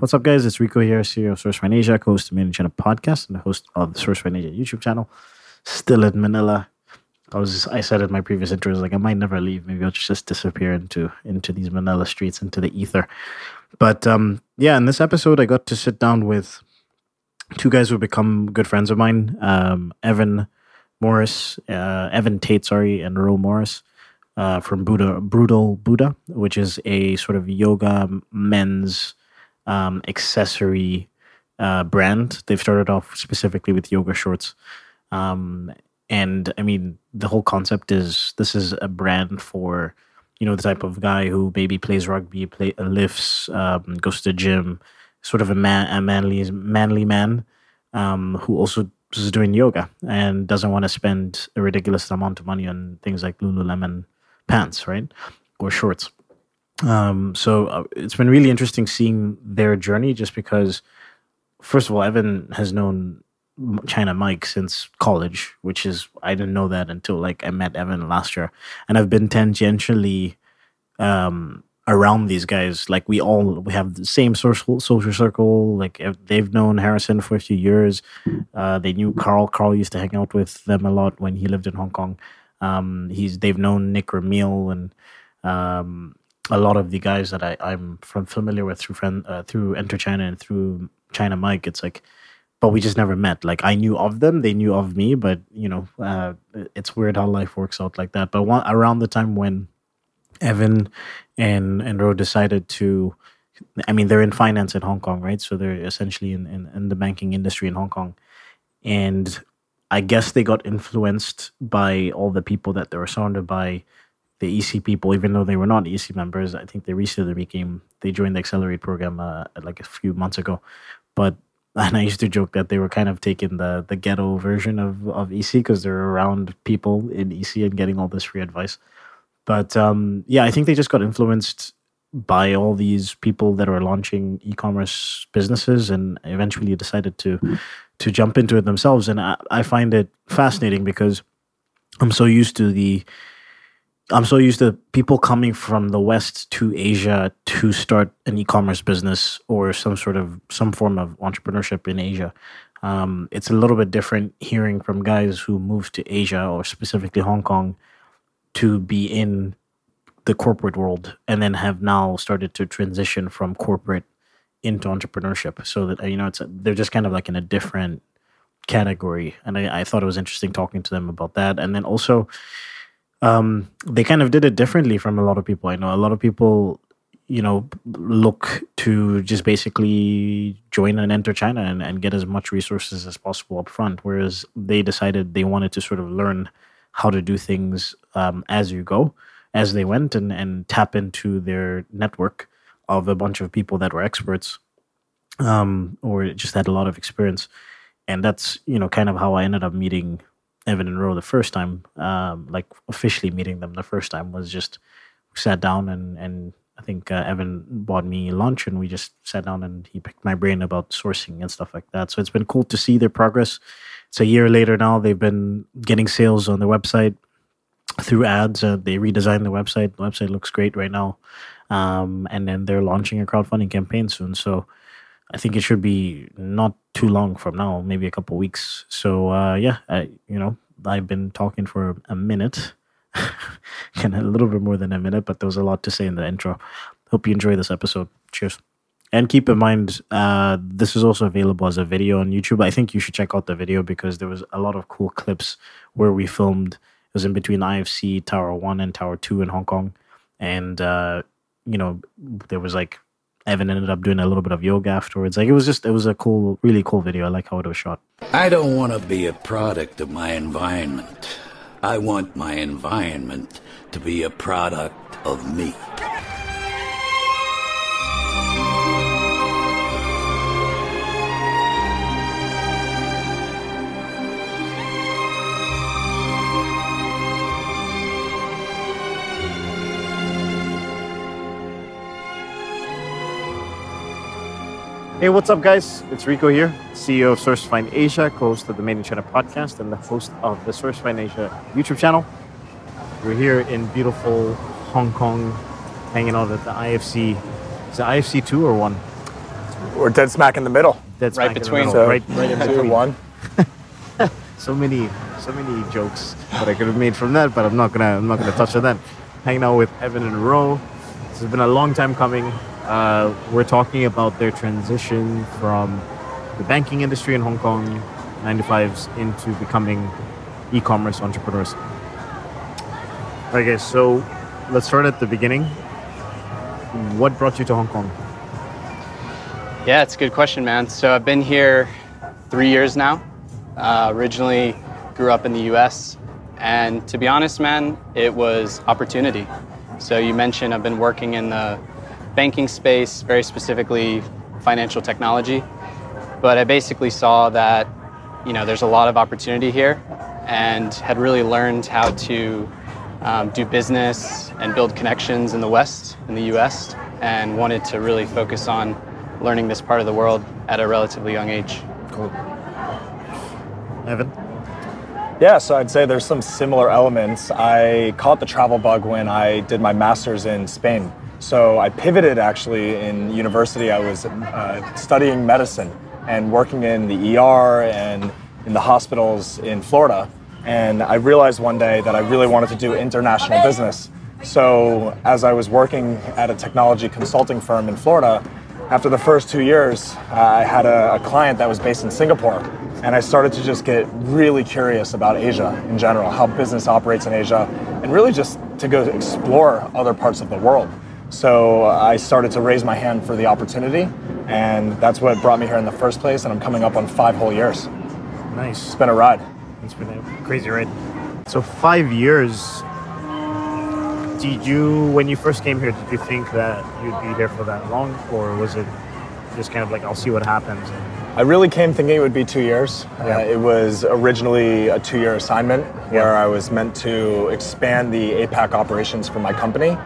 What's up, guys? It's Rico here, CEO of Sourcefind Asia, co-host of Made in China podcast, and the host of the Sourcefind Asia YouTube channel. Still in Manila. I was I said in my previous intro, like I might never leave. Maybe I'll just disappear into into these Manila streets, into the ether. But um, yeah, in this episode, I got to sit down with two guys who have become good friends of mine, um, Evan Morris, uh, Evan Tate, sorry, and Ro Morris uh, from Buddha Brutal Buddha, which is a sort of yoga men's um, accessory uh, brand. They've started off specifically with yoga shorts. Um, and I mean, the whole concept is this is a brand for, you know, the type of guy who maybe plays rugby, play lifts, um, goes to the gym, sort of a man, a manly, manly man, um, who also is doing yoga and doesn't want to spend a ridiculous amount of money on things like Lululemon pants, right, or shorts. Um, so uh, it's been really interesting seeing their journey, just because, first of all, Evan has known China Mike since college, which is I didn't know that until like I met Evan last year, and I've been tangentially um, around these guys. Like we all we have the same social social circle. Like they've known Harrison for a few years. Uh, they knew Carl. Carl used to hang out with them a lot when he lived in Hong Kong. Um, he's they've known Nick Ramil and um, a lot of the guys that I, I'm from familiar with through friend uh, through Enter China and through China Mike. It's like but we just never met. Like I knew of them, they knew of me, but you know, uh, it's weird how life works out like that. But one, around the time when Evan and and Ro decided to, I mean, they're in finance in Hong Kong, right? So they're essentially in, in, in the banking industry in Hong Kong, and I guess they got influenced by all the people that they were surrounded by. The EC people, even though they were not EC members, I think they recently became. They joined the Accelerate program uh, like a few months ago, but and I used to joke that they were kind of taking the the ghetto version of of EC because they're around people in EC and getting all this free advice. But um, yeah, I think they just got influenced by all these people that are launching e-commerce businesses and eventually decided to to jump into it themselves. And I, I find it fascinating because I'm so used to the I'm so used to people coming from the West to Asia to start an e-commerce business or some sort of some form of entrepreneurship in Asia. Um, it's a little bit different hearing from guys who moved to Asia or specifically Hong Kong to be in the corporate world and then have now started to transition from corporate into entrepreneurship. So that you know, it's a, they're just kind of like in a different category, and I, I thought it was interesting talking to them about that, and then also um, they kind of did it differently from a lot of people. I know a lot of people, you know, look to just basically join and enter China and, and get as much resources as possible up front, whereas they decided they wanted to sort of learn how to do things um, as you go, as they went, and, and tap into their network of a bunch of people that were experts um, or just had a lot of experience. And that's, you know, kind of how I ended up meeting Evan and Ro the first time, um, like officially meeting them the first time was just sat down and and I think uh, Evan bought me lunch and we just sat down and he picked my brain about sourcing and stuff like that. So it's been cool to see their progress. It's a year later now. They've been getting sales on their website through ads. Uh, they redesigned the website. The website looks great right now. Um, and then they're launching a crowdfunding campaign soon. So I think it should be not too long from now, maybe a couple weeks. So uh, yeah, I, you know, I've been talking for a minute, and a little bit more than a minute, but there was a lot to say in the intro. Hope you enjoy this episode. Cheers. And keep in mind, uh, this is also available as a video on YouTube. I think you should check out the video because there was a lot of cool clips where we filmed. It was in between IFC Tower One and Tower Two in Hong Kong, and uh, you know there was like Evan ended up doing a little bit of yoga afterwards. Like it was just, it was a cool, really cool video. I like how it was shot. I don't want to be a product of my environment. I want my environment to be a product of me. Hey, what's up, guys? It's Rico here, CEO of Sourcefind Asia, co-host of the Made in China podcast, and the host of the Sourcefind Asia YouTube channel. We're here in beautiful Hong Kong, hanging out at the IFC. Is it IFC two or one? We're dead smack in the middle. Dead Right smack in the between. middle, So, right, right in two, between. one. So many, so many jokes that I could have made from that, but I'm not gonna, I'm not gonna touch on that. Hanging out with Evan and Ro. This has been a long time coming. Uh, we're talking about their transition from the banking industry in Hong Kong, 95s, into becoming e-commerce entrepreneurs. Okay. So let's start at the beginning. What brought you to Hong Kong? Yeah, it's a good question, man. So I've been here three years now. Uh, originally grew up in the US. And to be honest, man, it was opportunity. So you mentioned I've been working in the banking space, very specifically financial technology. But I basically saw that, you know, there's a lot of opportunity here and had really learned how to um, do business and build connections in the West, in the US, and wanted to really focus on learning this part of the world at a relatively young age. Cool. Evan. Yeah, so I'd say there's some similar elements. I caught the travel bug when I did my master's in Spain. So I pivoted actually in university. I was uh, studying medicine and working in the ER and in the hospitals in Florida. And I realized one day that I really wanted to do international business. So as I was working at a technology consulting firm in Florida, after the first two years, uh, I had a, a client that was based in Singapore, and I started to just get really curious about Asia in general, how business operates in Asia, and really just to go explore other parts of the world. So I started to raise my hand for the opportunity, and that's what brought me here in the first place. And I'm coming up on five whole years. Nice. It's been a ride. It's been a crazy ride. So five years. Did you, when you first came here, did you think that you'd be here for that long, or was it just kind of like I'll see what happens? I really came thinking it would be two years. Yeah. Uh, it was originally a two year assignment where Yeah. I was meant to expand the APAC operations for my company.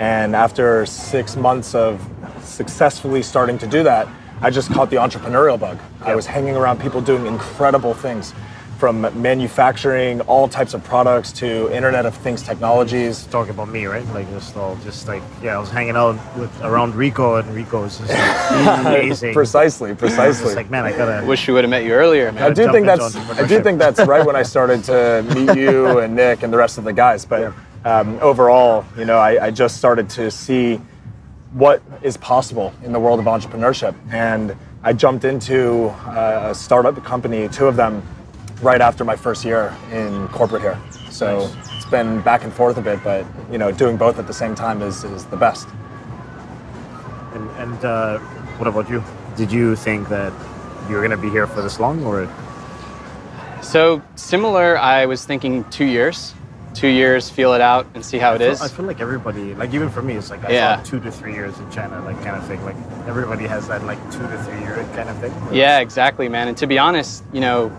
And after six months of successfully starting to do that, I just caught the entrepreneurial bug. I was hanging around people doing incredible things from manufacturing all types of products to Internet of Things technologies. Talking about me, right? Like just all, just like yeah, I was hanging out with around Rico, and Rico was just like, amazing. Precisely, precisely. Just like man, I gotta. Wish we would have met you earlier, man. I do think that's I do think that's right when I started to meet you and Nick and the rest of the guys. But um, overall, you know, I, I just started to see what is possible in the world of entrepreneurship, and I jumped into uh, a startup company, two of them, right after my first year in corporate here. So Nice. it's been back and forth a bit, but you know, doing both at the same time is, is the best. And, and uh, what about you? Did you think that you were gonna be here for this long, or So similar, I was thinking two years. Two years, feel it out and see how it I feel- is. I feel like everybody, like even for me, it's like I Yeah. thought two to three years in China, like kind of thing. Like everybody has that like two to three year kind of thing. Yeah, exactly, man. And to be honest, you know,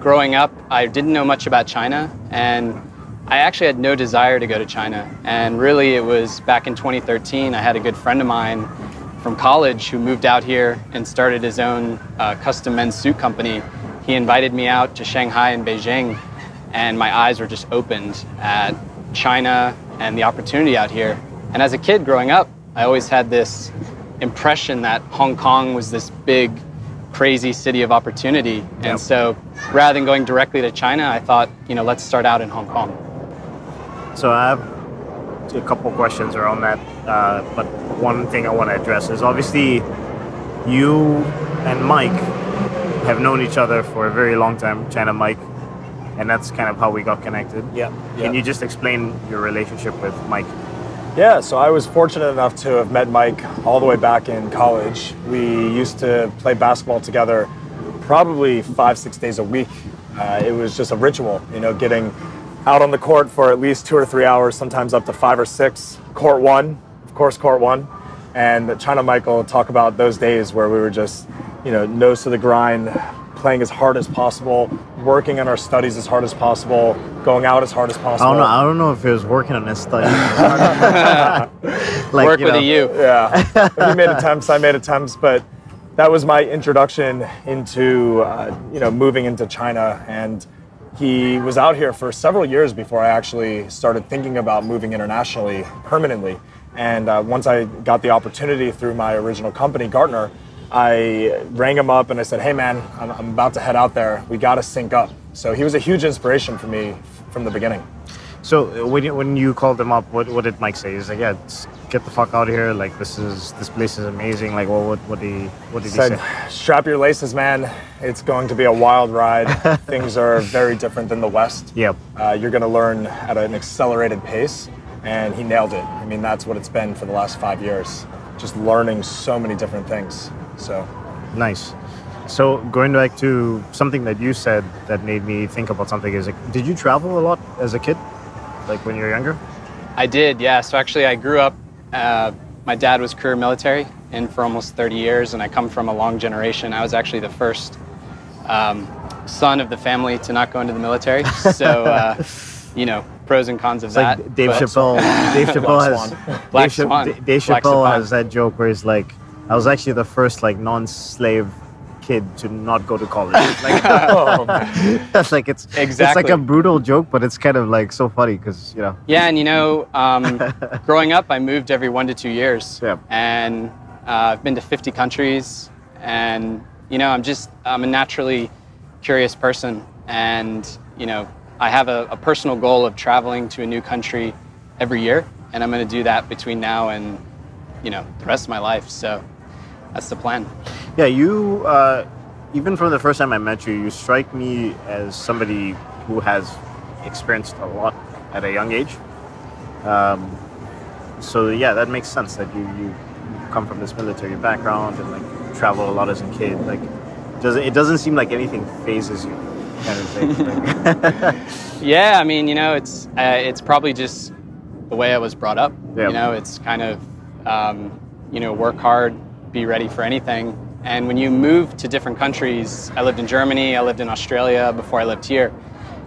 growing up, I didn't know much about China, and I actually had no desire to go to China. And really, it was back in 2013. I had a good friend of mine from college who moved out here and started his own uh, custom men's suit company. He invited me out to Shanghai and Beijing, and my eyes were just opened at China and the opportunity out here. And as a kid growing up, I always had this impression that Hong Kong was this big, crazy city of opportunity. Yep. And so rather than going directly to China, I thought, you know, let's start out in Hong Kong. So I have a couple questions around that, uh, but one thing I want to address is obviously you and Mike have known each other for a very long time, China Mike, and that's kind of how we got connected. Yeah. Can you just explain your relationship with Mike? Yeah, so I was fortunate enough to have met Mike all the way back in college. We used to play basketball together probably five, six days a week. Uh, it was just a ritual, you know, getting out on the court for at least two or three hours, sometimes up to five or six. Court one, of course, court one. And China Michael talk about those days where we were just, you know, nose to the grind, playing as hard as possible, working on our studies as hard as possible, going out as hard as possible. I possible. don't know. I don't know if he was working on his studies. like, Work you with know, a U. yeah he made attempts i made attempts but that was my introduction into uh, you know moving into china and he was out here for several years before i actually started thinking about moving internationally permanently and uh, once i got the opportunity through my original company gartner I rang him up and I said, "Hey man, I'm, I'm about to head out there. We got to sync up." So he was a huge inspiration for me from the beginning. So uh, when you, when you called him up, what, what did Mike say? He's like, yeah, get the fuck out of here. Like this is this place is amazing. Like, well, what what did he what did Said, he say? "Strap your laces, man. It's going to be a wild ride. Things are very different than the West. Yep. Uh, you're going to learn at an accelerated pace." And he nailed it. I mean, that's what it's been for the last five years. Just learning so many different things. So Nice. So going back to something that you said that made me think about something is like, did you travel a lot as a kid, like when you were younger? I did, yeah. So actually, I grew up. Uh, my dad was career military, in for almost 30 years, and I come from a long generation. I was actually the first um, son of the family to not go into the military. So, uh, you know, pros and cons of It's that. like Dave but- Chappelle. Dave Chappelle Black has Swan. Black Dave, Swan. Dave Chappelle Swan. has that joke where he's like, I was actually the first like non-slave kid to not go to college. Like, oh, that's like it's it's like a brutal joke, but it's kind of like so funny because you know. Yeah, and you know, um, growing up, I moved every one to two years, Yeah. and uh, I've been to 50 countries, and you know, I'm just I'm a naturally curious person, and you know, I have a, a personal goal of traveling to a new country every year, and I'm going to do that between now and you know the rest of my life. So that's the plan. Yeah, you uh, even from the first time I met you, you strike me as somebody who has experienced a lot at a young age. Um, so yeah, that makes sense that you you come from this military background and like travel a lot as a kid. Like, doesn't it doesn't seem like anything fazes you, kind of thing. Yeah, I mean, you know, it's uh, it's probably just the way I was brought up. Yeah. You know, it's kind of um, you know work hard, be ready for anything. And when you move to different countries, I lived in Germany, I lived in Australia before I lived here.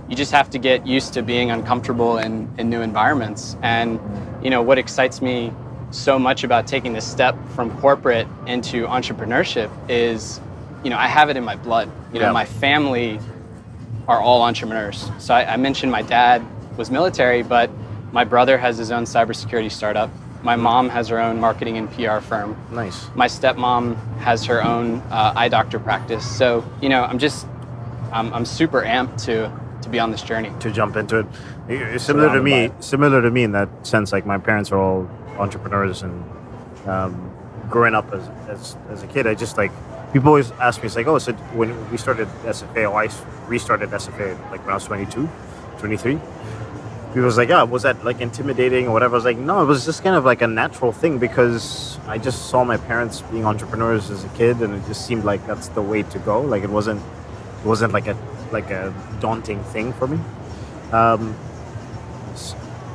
You just have to get used to being uncomfortable in, in new environments. And you know what excites me so much about taking this step from corporate into entrepreneurship is, you know, I have it in my blood. You know, Yeah. my family are all entrepreneurs. So I, I mentioned my dad was military, but my brother has his own cybersecurity startup. My mom has her own marketing and PR firm. nice. My stepmom has her own uh, eye doctor practice. So you know, I'm just, I'm, I'm super amped to to be on this journey. to jump into it. Y- Similar to me, similar to me in that sense. Like my parents are all entrepreneurs, and um, growing up as, as as a kid, I just like people always ask me, it's like, oh, so when we started SFA, oh, I s- restarted SFA like when I was 22, 23. People was like, yeah, was that like intimidating or whatever? I was like, no, it was just kind of like a natural thing because I just saw my parents being entrepreneurs as a kid, and it just seemed like that's the way to go. Like it wasn't, it wasn't like a like a daunting thing for me. Um,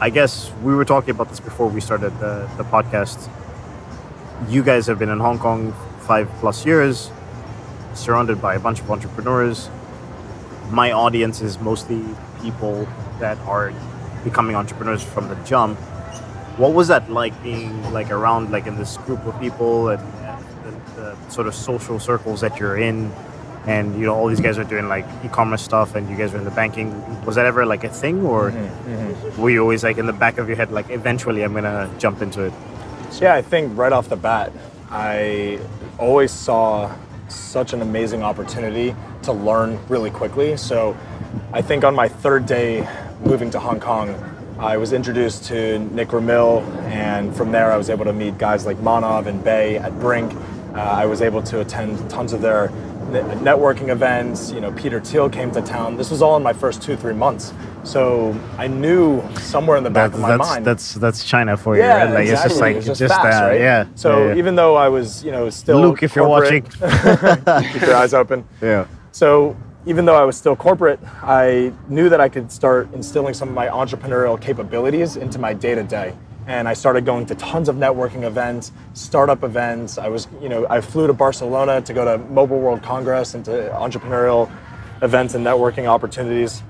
I guess we were talking about this before we started the, the podcast. You guys have been in Hong Kong five plus years, surrounded by a bunch of entrepreneurs. My audience is mostly people that are becoming entrepreneurs from the jump. What was that like being like around like in this group of people and, and the, the sort of social circles that you're in? And you know all these guys are doing like e-commerce stuff, and you guys are in the banking. Was that ever like a thing, or mm-hmm, mm-hmm. were you always like in the back of your head, like eventually I'm gonna jump into it? Yeah, I think right off the bat, I always saw such an amazing opportunity to learn really quickly. So I think on my third day moving to Hong Kong, I was introduced to Nick Ramil, and from there I was able to meet guys like Manav and Bay at Brinc. Uh, I was able to attend tons of their networking events. You know, Peter Thiel came to town. This was all in my first two, three months. So I knew somewhere in the back That's of my that's, mind. that's that's China for you, Yeah, right? Like it's just exactly. like It's just, just fast, uh, right? yeah. So yeah, yeah. even though I was, you know, still Luke, if you're watching, keep your eyes open. yeah, So even though I was still corporate, I knew that I could start instilling some of my entrepreneurial capabilities into my day to day. And I started going to tons of networking events, startup events. I was, you know, I flew to Barcelona to go to Mobile World Congress and to entrepreneurial events and networking opportunities.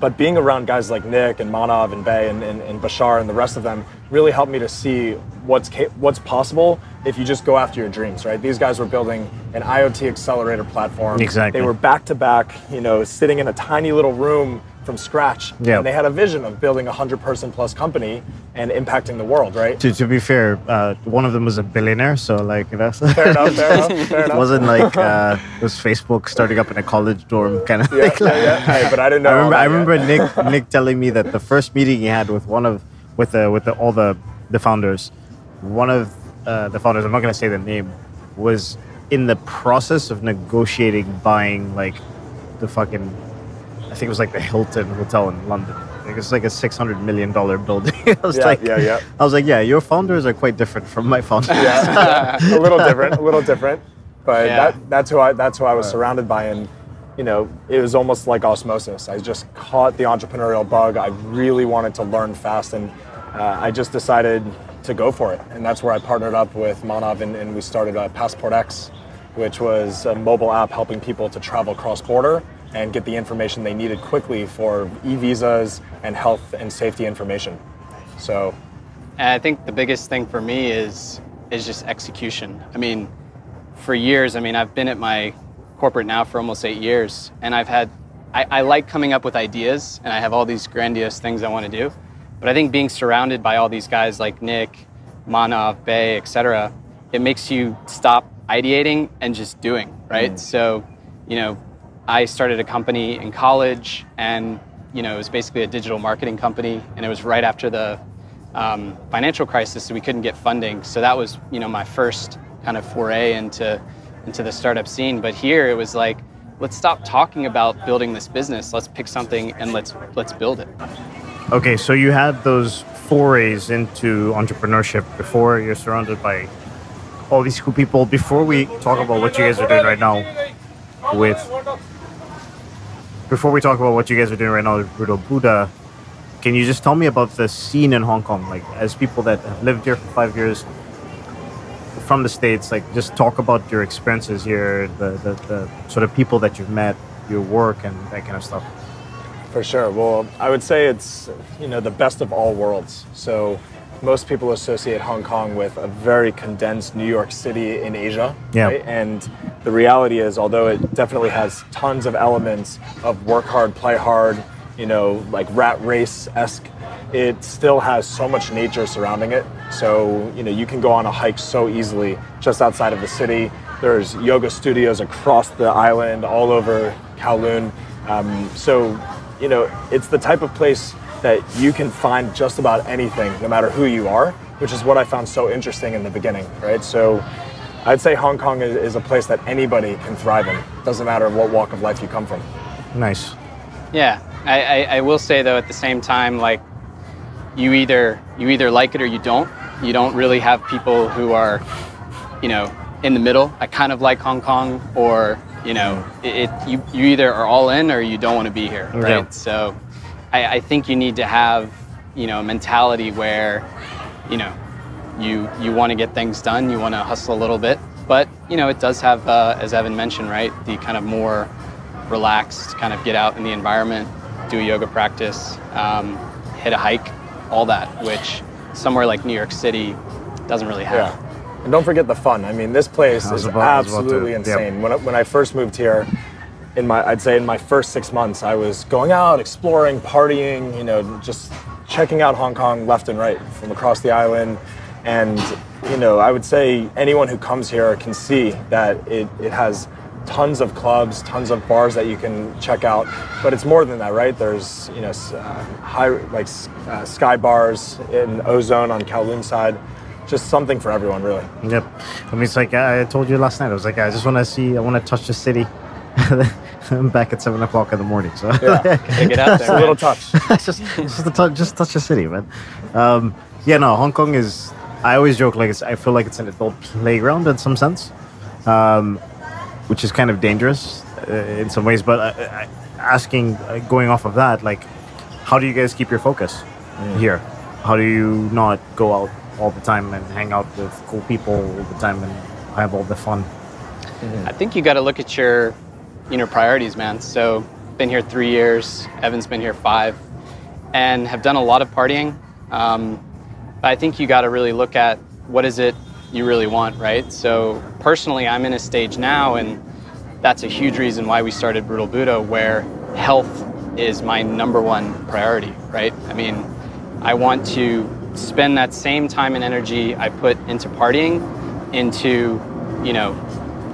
But being around guys like Nick and Manav and Bay and, and, and Bashar and the rest of them really helped me to see what's what's possible if you just go after your dreams, right? These guys were building an IoT accelerator platform. Exactly. They were back to back, you know, sitting in a tiny little room from scratch. Yeah. And they had a vision of building a hundred person plus company and impacting the world, right? To, to be fair, uh, one of them was a billionaire, so like that's Fair enough, fair enough, fair it wasn't like uh, it was Facebook starting up in a college dorm kind of yeah, thing. yeah, yeah. Hey, but I didn't know. I remember, I remember Nick Nick telling me that the first meeting he had with one of with the with the, all the the founders, one of uh, the founders, I'm not going to say the name, was in the process of negotiating buying like the fucking, I think it was like the Hilton Hotel in London. Like it's like a six hundred million dollar building. I was Yeah, like, yeah, yeah. I was like, yeah, your founders are quite different from my founders. yeah, a little different, a little different. But Yeah. that, that's who I that's who I was surrounded by, and you know, it was almost like osmosis. I just caught the entrepreneurial bug. I really wanted to learn fast, and uh, I just decided to go for it. And that's where I partnered up with Manav, and, and we started uh, Passport X, which was a mobile app helping people to travel cross border and get the information they needed quickly for e-visas and health and safety information. So I think the biggest thing for me is is just execution. I mean, for years, I mean, I've been at my corporate now for almost eight years, and I've had, I, I like coming up with ideas, and I have all these grandiose things I want to do, but I think being surrounded by all these guys like Nick, Manav, Bay, etc., it makes you stop ideating and just doing, right? Mm. So, you know, I started a company in college, and you know, it was basically a digital marketing company, and it was right after the um, financial crisis, so we couldn't get funding. So that was, you know, my first kind of foray into into the startup scene. But here it was like, let's stop talking about building this business. Let's pick something and let's let's build it. Okay, so you had those forays into entrepreneurship before you're surrounded by all these cool people. Before we talk about what you guys are doing right now with before we talk about what you guys are doing right now Brutal Buddha, can you just tell me about the scene in Hong Kong? Like as people that have lived here for five years from the States, like just talk about your experiences here, the, the, the sort of people that you've met, your work and that kind of stuff. For sure. Well, I would say it's you know the best of all worlds. So most people associate Hong Kong with a very condensed New York City in Asia. Yeah. Right? And the reality is, although it definitely has tons of elements of work hard, play hard, you know, like rat race esque, it still has so much nature surrounding it. So you know you can go on a hike so easily just outside of the city. There's yoga studios across the island, all over Kowloon. Um, so you know, it's the type of place that you can find just about anything, no matter who you are, which is what I found so interesting in the beginning, right? So I'd say Hong Kong is, is a place that anybody can thrive in. Doesn't matter what walk of life you come from. Nice. Yeah, I, I, I will say though at the same time, like you either you either like it or you don't. You don't really have people who are, you know, in the middle. I kind of like Hong Kong, or you know, it, it you you either are all in or you don't want to be here, right? Yeah. So, I, I think you need to have you know a mentality where, you know, you you want to get things done. You want to hustle a little bit, but you know, it does have, uh, as Evan mentioned, right, the kind of more relaxed, kind of get out in the environment, do a yoga practice, um, hit a hike, all that, which somewhere like New York City doesn't really have. Yeah. And don't forget the fun. I mean, this place I is about- I was to- absolutely yep. insane. When, I, when I first moved here, in my, I'd say in my first six months, I was going out, exploring, partying, you know, just checking out Hong Kong left and right from across the island. And, you know, I would say anyone who comes here can see that it, it has tons of clubs, tons of bars that you can check out. But it's more than that, right? There's, you know, uh, high, like uh, sky bars in Ozone on Kowloon side. Just something for everyone, really. Yep. I mean, it's like I told you last night. I was like, I just want to see. I want to touch the city. I'm back at seven o'clock in the morning, so Yeah. Out there. a little touch. it's just it's just a touch, just touch the city, man. Um, yeah, no, Hong Kong is. I always joke like it's. I feel like it's an adult playground in some sense, um, which is kind of dangerous uh, in some ways. But uh, uh, asking, uh, going off of that, like, how do you guys keep your focus here? How do you not go out all the time and hang out with cool people all the time and have all the fun? I think you got to look at your, you know, priorities, man. So, been here three years. Evan's been here five, and have done a lot of partying. Um, but I think you got to really look at what is it you really want, right? So, personally, I'm in a stage now, and that's a huge reason why we started Brutal Buddha, where health is my number one priority, right? I mean, I want to spend that same time and energy I put into partying into, you know,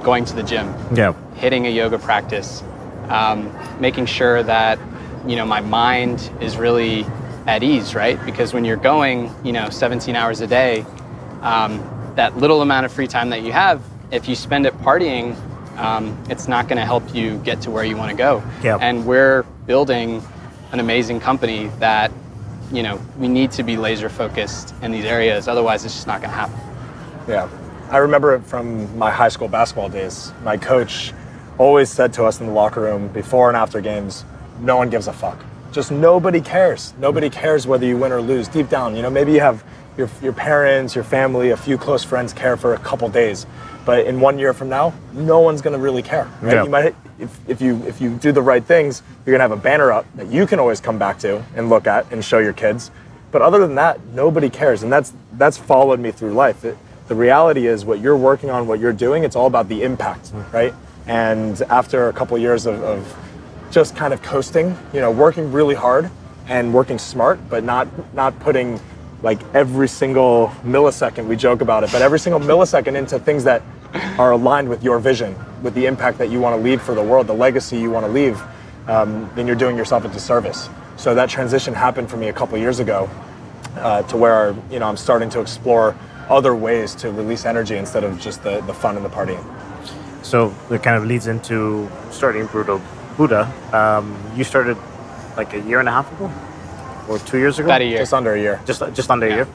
going to the gym, Yeah. Hitting a yoga practice, um, making sure that you know my mind is really at ease, right? Because when you're going, you know, 17 hours a day, um, that little amount of free time that you have, if you spend it partying, um, it's not going to help you get to where you want to go. Yeah. And we're building an amazing company that, you know, we need to be laser focused in these areas. Otherwise, it's just not going to happen. Yeah. I remember it from my high school basketball days. My coach always said to us in the locker room before and after games, no one gives a fuck. Just nobody cares. Nobody cares whether you win or lose. Deep down, you know, maybe you have your, your parents, your family, a few close friends care for a couple days. But in one year from now, no one's gonna really care. Right? Yeah. You might if, if you if you do the right things, you're gonna have a banner up that you can always come back to and look at and show your kids. But other than that, nobody cares, and that's that's followed me through life. It, the reality is, what you're working on, what you're doing, it's all about the impact, right? And after a couple years of, of just kind of coasting, you know, working really hard and working smart, but not not putting like every single millisecond. We joke about it, but every single millisecond into things that are aligned with your vision, with the impact that you want to leave for the world, the legacy you want to leave. Um, then you're doing yourself a disservice. So that transition happened for me a couple years ago, uh, to where you know I'm starting to explore other ways to release energy instead of just the, the fun and the partying. So it kind of leads into starting Brutal Buddha. Um, you started like a year and a half ago, or two years ago. About a year. Just under a year. Just just under a year.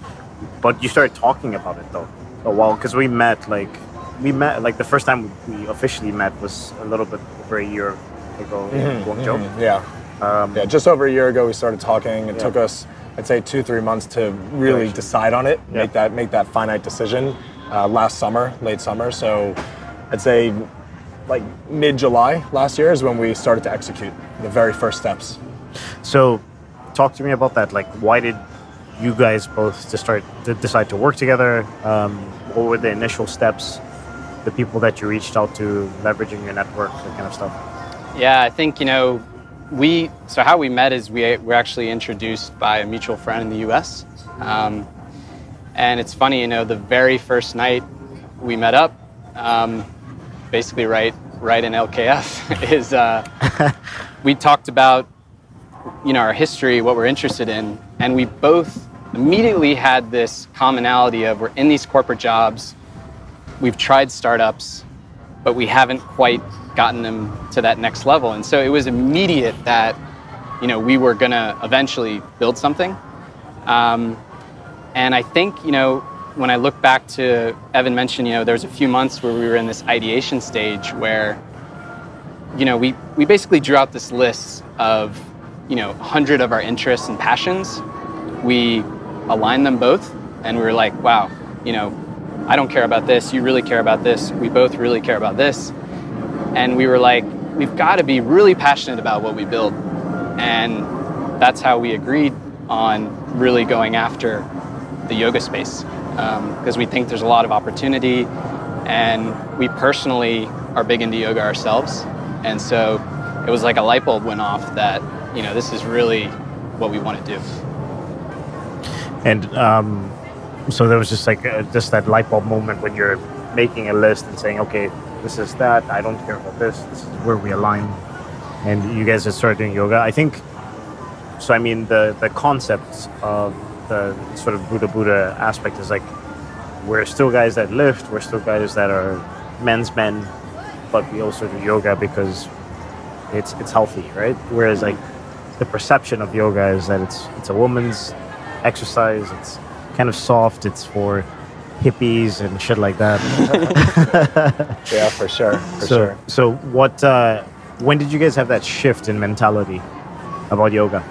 But you started talking about it though a while because we met like we met like the first time we officially met was a little bit over a year ago in Guangzhou. Yeah. yeah, just over a year ago we started talking. It Yeah. took us, I'd say, two three months to really Right. decide on it, Yeah. make that make that finite decision. Uh, last summer, late summer, so I'd say like mid July last year is when we started to execute the very first steps. So, talk to me about that. Like, why did you guys both to start to decide to work together? Um, what were the initial steps? The people that you reached out to, leveraging your network, that kind of stuff. Yeah, I think you know we. So how we met is we were actually introduced by a mutual friend in the U.S. Um, and it's funny, you know, the very first night we met up, um, basically right right in LKF, is uh, we talked about you know our history, what we're interested in, and we both immediately had this commonality of we're in these corporate jobs, we've tried startups, but we haven't quite gotten them to that next level. And so it was immediate that, you know, we were gonna eventually build something. Um, and I think, you know, when I look back to Evan mentioned, you know, there was a few months where we were in this ideation stage where, you know, we, we basically drew out this list of, you know, 100 of our interests and passions. We aligned them both, and we were like, wow, you know, I don't care about this, you really care about this, we both really care about this. And we were like, we've got to be really passionate about what we build. And that's how we agreed on really going after the yoga space because we think there's a lot of opportunity and we personally are big into yoga ourselves and so it was like a light bulb went off that you know this is really what we want to do And um, so there was just like uh, just that light bulb moment when you're making a list and saying, okay, this is that. I don't care about this. This is where we align. And you guys just started doing yoga. I think. So I mean, the the concept of the sort of Buddha Buddha aspect is like we're still guys that lift. We're still guys that are men's men, but we also do yoga because it's it's healthy, right? Whereas like the perception of yoga is that it's it's a woman's exercise. It's kind of soft. It's for hippies and shit like that. Yeah, for sure, for so sure. so what? Uh, when did you guys have that shift in mentality about yoga?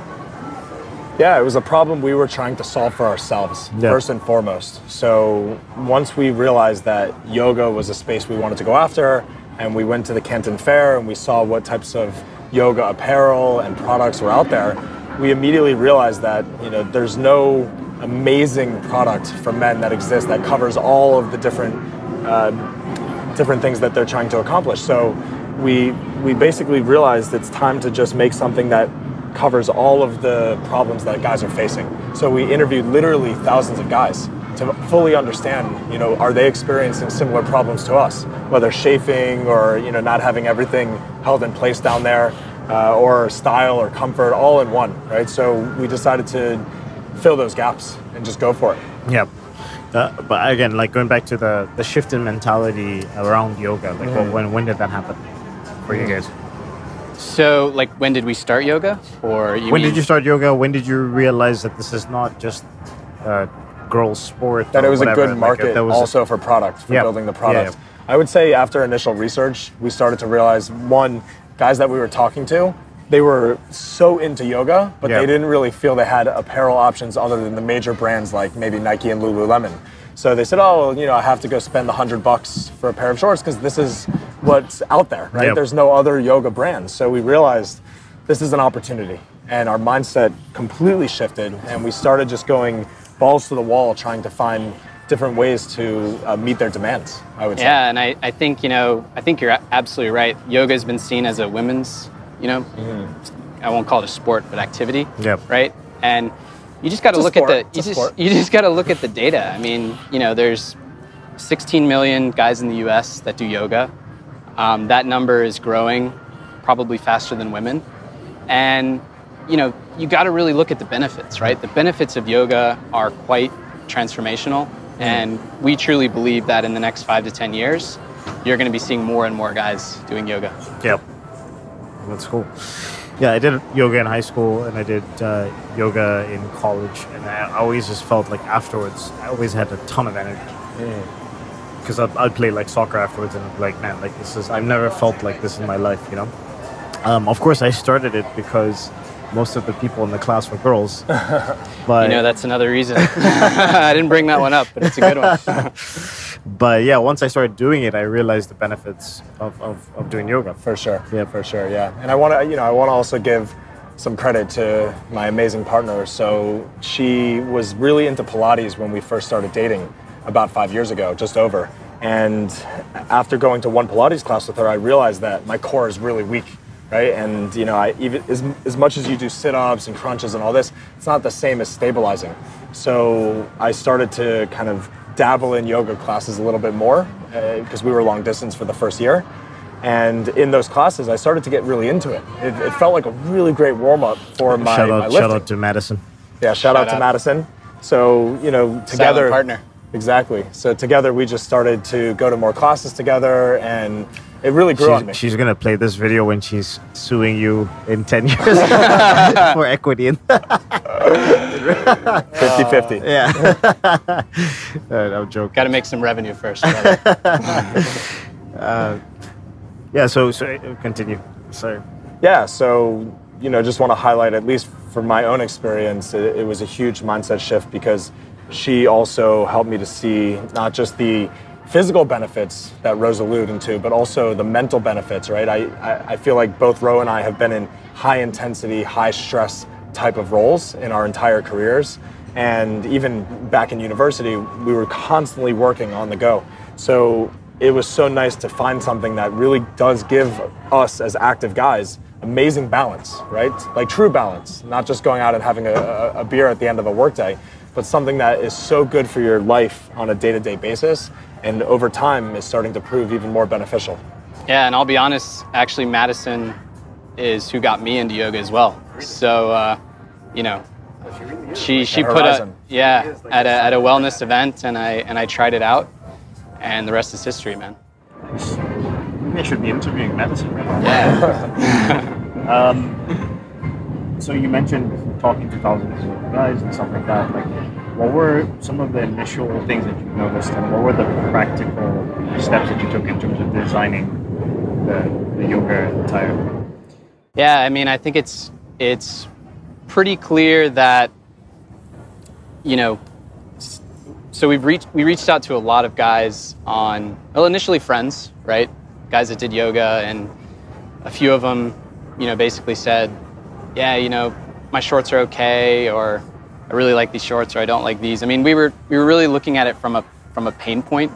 Yeah, it was a problem we were trying to solve for ourselves, Yeah. first and foremost. So once we realized that yoga was a space we wanted to go after, and we went to the Canton Fair and we saw what types of yoga apparel and products were out there, we immediately realized that you know there's no amazing product for men that exists that covers all of the different uh, different things that they're trying to accomplish. So we we basically realized it's time to just make something that covers all of the problems that guys are facing. So we interviewed literally thousands of guys to fully understand, you know, are they experiencing similar problems to us, whether chafing or you know not having everything held in place down there, uh, or style or comfort, all in one, right? So we decided to fill those gaps and just go for it. Yeah. Uh, but again, like going back to the, the shift in mentality around yoga, like Mm-hmm. when when did that happen for you guys? So, like, when did we start yoga? Or you When mean- did you start yoga? When did you realize that this is not just a girls' sport? that it was whatever, a good like, uh, market that was also for product, for Yeah. building the Yeah, product. yeah. I would say after initial research, we started to realize one, guys that we were talking to, they were so into yoga, but Yeah. they didn't really feel they had apparel options other than the major brands like maybe Nike and Lululemon. So they said, "Oh, well, you know, I have to go spend the hundred bucks for a pair of shorts because this is what's out there, right? Yeah. There's no other yoga brands." So we realized this is an opportunity, and our mindset completely shifted, and we started just going balls to the wall, trying to find different ways to uh, meet their demands. I would say. Yeah, and I, I think, you know, I think you're absolutely right. Yoga has been seen as a women's, you know, I won't call it a sport, but activity. Yep. Right? And you just got to It's a look at the you just sport. you just got to look at the data. I mean, you know, there's 16 million guys in the U.S. that do yoga. Um, that number is growing, probably faster than women. And you know, you got to really look at the benefits, right? The benefits of yoga are quite transformational, and we truly believe that in the next five to ten years, you're going to be seeing more and more guys doing yoga. Yep. That's cool. Yeah, I did yoga in high school and I did uh, yoga in college, and I always just felt like afterwards, I always had a ton of energy. Because I'd, I'd play like soccer afterwards, and I'd like, man, like this is, I've never felt like this in my life, you know? Um, of course, I started it because most of the people in the class were girls. but, You know, that's another reason. I didn't bring that one up, but it's a good one. but yeah, once I started doing it, I realized the benefits of, of, of doing yoga. For sure. Yeah. for sure. Yeah, and I want to, you know, I want to also give some credit to my amazing partner. So she was really into Pilates when we first started dating, about five years ago, just over. And after going to one Pilates class with her, I realized that my core is really weak, right? And you know, I even as, as much as you do sit-ups and crunches and all this, it's not the same as stabilizing. So I started to kind of dabble in yoga classes a little bit more uh, because we were long distance for the first year. And in those classes, I started to get really into it. It, it felt like a really great warm up for my, shout, out, lifting. shout out to Madison. Yeah, shout, out Shout to. Madison. So, you know, together. partner. Exactly. So together we just started to go to more classes together and it really grew on me. She's, she's gonna play this video when she's suing you in ten years for equity. In 50 50. yeah, uh, no joke. Got to make some revenue first. brother. Yeah, so so uh, continue. Sorry. Yeah, so, you know, just want to highlight, at least from my own experience, it, it was a huge mindset shift because she also helped me to see not just the physical benefits that Ro's alluded to, but also the mental benefits, right? I, I, I feel like both Ro and I have been in high intensity, high stress type of roles in our entire careers. And even back in university, we were constantly working on the go. So it was so nice to find something that really does give us as active guys amazing balance, right? Like true balance, not just going out and having a, a beer at the end of a workday, but something that is so good for your life on a day to day basis and over time is starting to prove even more beneficial. Yeah, and I'll be honest, actually, Madison is who got me into yoga as well. So, uh, you know, she she put a yeah at a, at a wellness event, and I and I tried it out, and the rest is history, man. Maybe I should be interviewing Madison right now. Yeah. Um, so you mentioned talking to thousands of guys and stuff like that. Like, what were some of the initial things that you noticed, and what were the practical steps that you took in terms of designing the, the yoga attire? Yeah, I mean, I think it's it's pretty clear that you know. So we've reached we reached out to a lot of guys on well, initially friends, right? Guys that did yoga, and a few of them, you know, basically said, "Yeah, you know, my shorts are okay," or "I really like these shorts," or "I don't like these." I mean, we were we were really looking at it from a from a pain point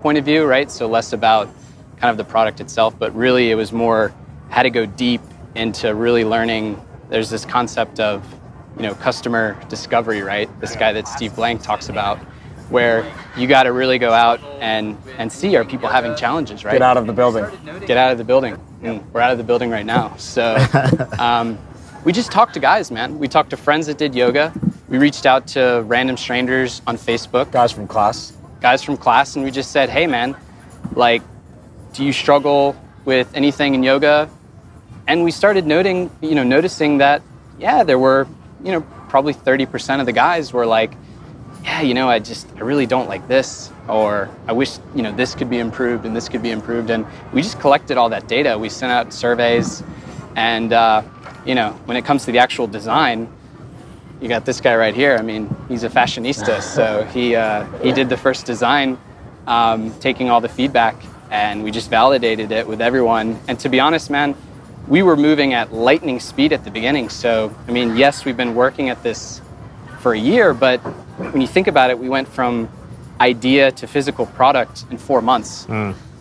point of view, right? So less about kind of the product itself, but really it was more how to go deep into really learning there's this concept of, you know, customer discovery, right? This guy that Steve Blank talks about, where you got to really go out and and see are people having challenges, right? Get out of the building. Get out of the building. And we're out of the building right now. So um, we just talked to guys, man. We talked to friends that did yoga. We reached out to random strangers on Facebook, Guys from class. guys from class, and we just said, hey, man, like, do you struggle with anything in yoga? And we started noting, you know, noticing that, yeah, there were, you know, probably 30% of the guys were like, yeah, you know, I just, I really don't like this, or I wish, you know, this could be improved and this could be improved. And we just collected all that data. We sent out surveys, and, uh, you know, when it comes to the actual design, you got this guy right here. I mean, he's a fashionista, so he uh, he did the first design, um, taking all the feedback, and we just validated it with everyone. And to be honest, man, we were moving at lightning speed at the beginning. So I mean, yes, we've been working at this for a year, but when you think about it, we went from idea to physical product in four months.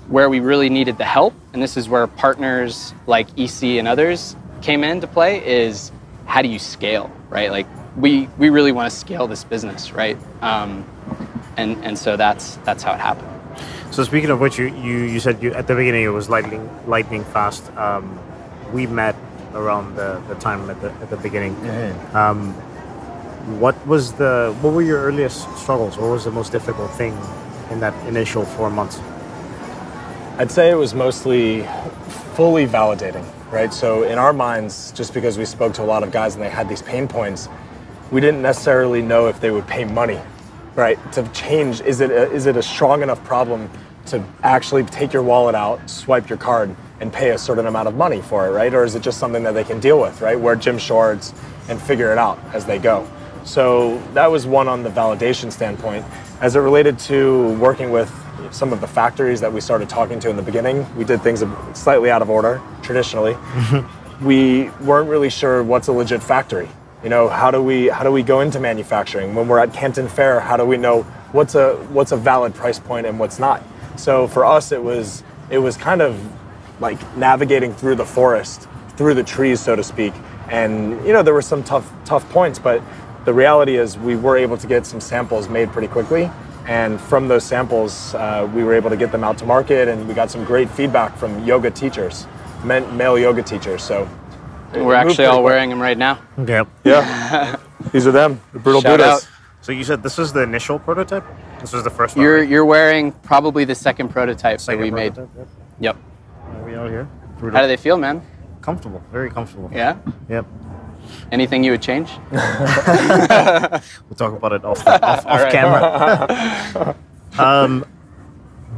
Where we really needed the help, and this is where partners like EC and others came into play, is how do you scale, right? Like we we really want to scale this business, right? Um, and and so that's that's how it happened. So speaking of which, you, you, you said you at the beginning it was lightning lightning fast. Um, we met around the, the time at the at the beginning. Um, what was the what were your earliest struggles? What was the most difficult thing in that initial four months? I'd say it was mostly fully validating, right? So in our minds, just because we spoke to a lot of guys and they had these pain points, we didn't necessarily know if they would pay money, right? To change, is it a, is it a strong enough problem to actually take your wallet out, swipe your card, and pay a certain amount of money for it, right? Or is it just something that they can deal with, right? Wear gym shorts and figure it out as they go. So that was one on the validation standpoint. As it related to working with some of the factories that we started talking to in the beginning, we did things slightly out of order traditionally. we weren't really sure what's a legit factory. You know, how do we how do we go into manufacturing? When we're at Canton Fair, how do we know what's a what's a valid price point and what's not? So for us, it was it was kind of like navigating through the forest, through the trees, so to speak. And you know, there were some tough tough points, but the reality is we were able to get some samples made pretty quickly. And from those samples, uh, we were able to get them out to market, and we got some great feedback from yoga teachers, men, male yoga teachers. So We're actually all quick. wearing them right now. Okay. Yeah, these are them, the brutal Shout Buddhas. out. So you said this was the initial prototype. This was the first one. You're right? you're wearing probably the second prototype Second that we made. Yep. Yep. Are we out here? How do they feel, man? Comfortable. Very comfortable. Yeah. Yep. Anything you would change? We'll talk about it off the, off, off right. camera. um,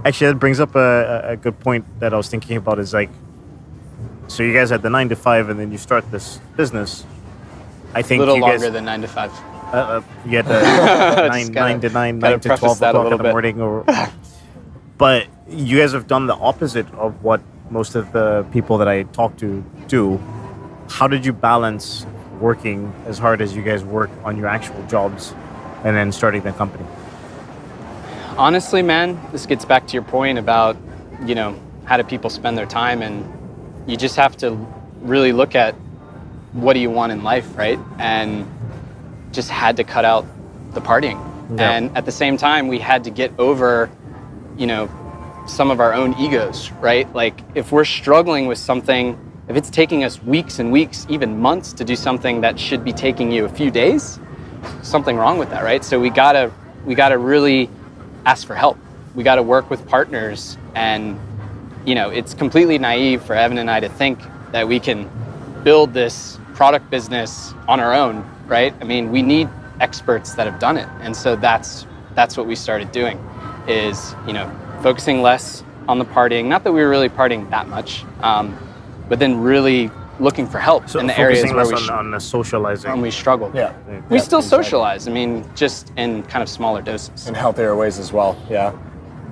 actually, that brings up a, a- a good point that I was thinking about. Is like, so you guys had the nine to five, and then you start this business. I think a little you longer guys, than nine to five. uh, uh, you had the nine, gotta- nine to nine, gotta nine to twelve o'clock in the bit. morning, or. but you guys have done the opposite of what most of the people that I talk to do. How did you balance working as hard as you guys work on your actual jobs, and then starting the company? Honestly, man, this gets back to your point about, you know, how do people spend their time and you just have to really look at what do you want in life, right? And just had to cut out the partying. Yeah. And at the same time, we had to get over, you know, some of our own egos, right? Like if we're struggling with something, if it's taking us weeks and weeks, even months to do something that should be taking you a few days, something wrong with that, right? So we gotta we gotta really ask for help. We gotta work with partners, and you know it's completely naive for Evan and I to think that we can build this product business on our own, right? I mean, we need experts that have done it, and so that's that's what we started doing, is you know focusing less on the partying. Not that we were really partying that much, um, but then really looking for help So in the areas focusing where we on, sh- on the socializing. when we struggled. Yeah. We Yeah, still exactly. socialize. I mean, just in kind of smaller doses. in healthier ways as well. Yeah,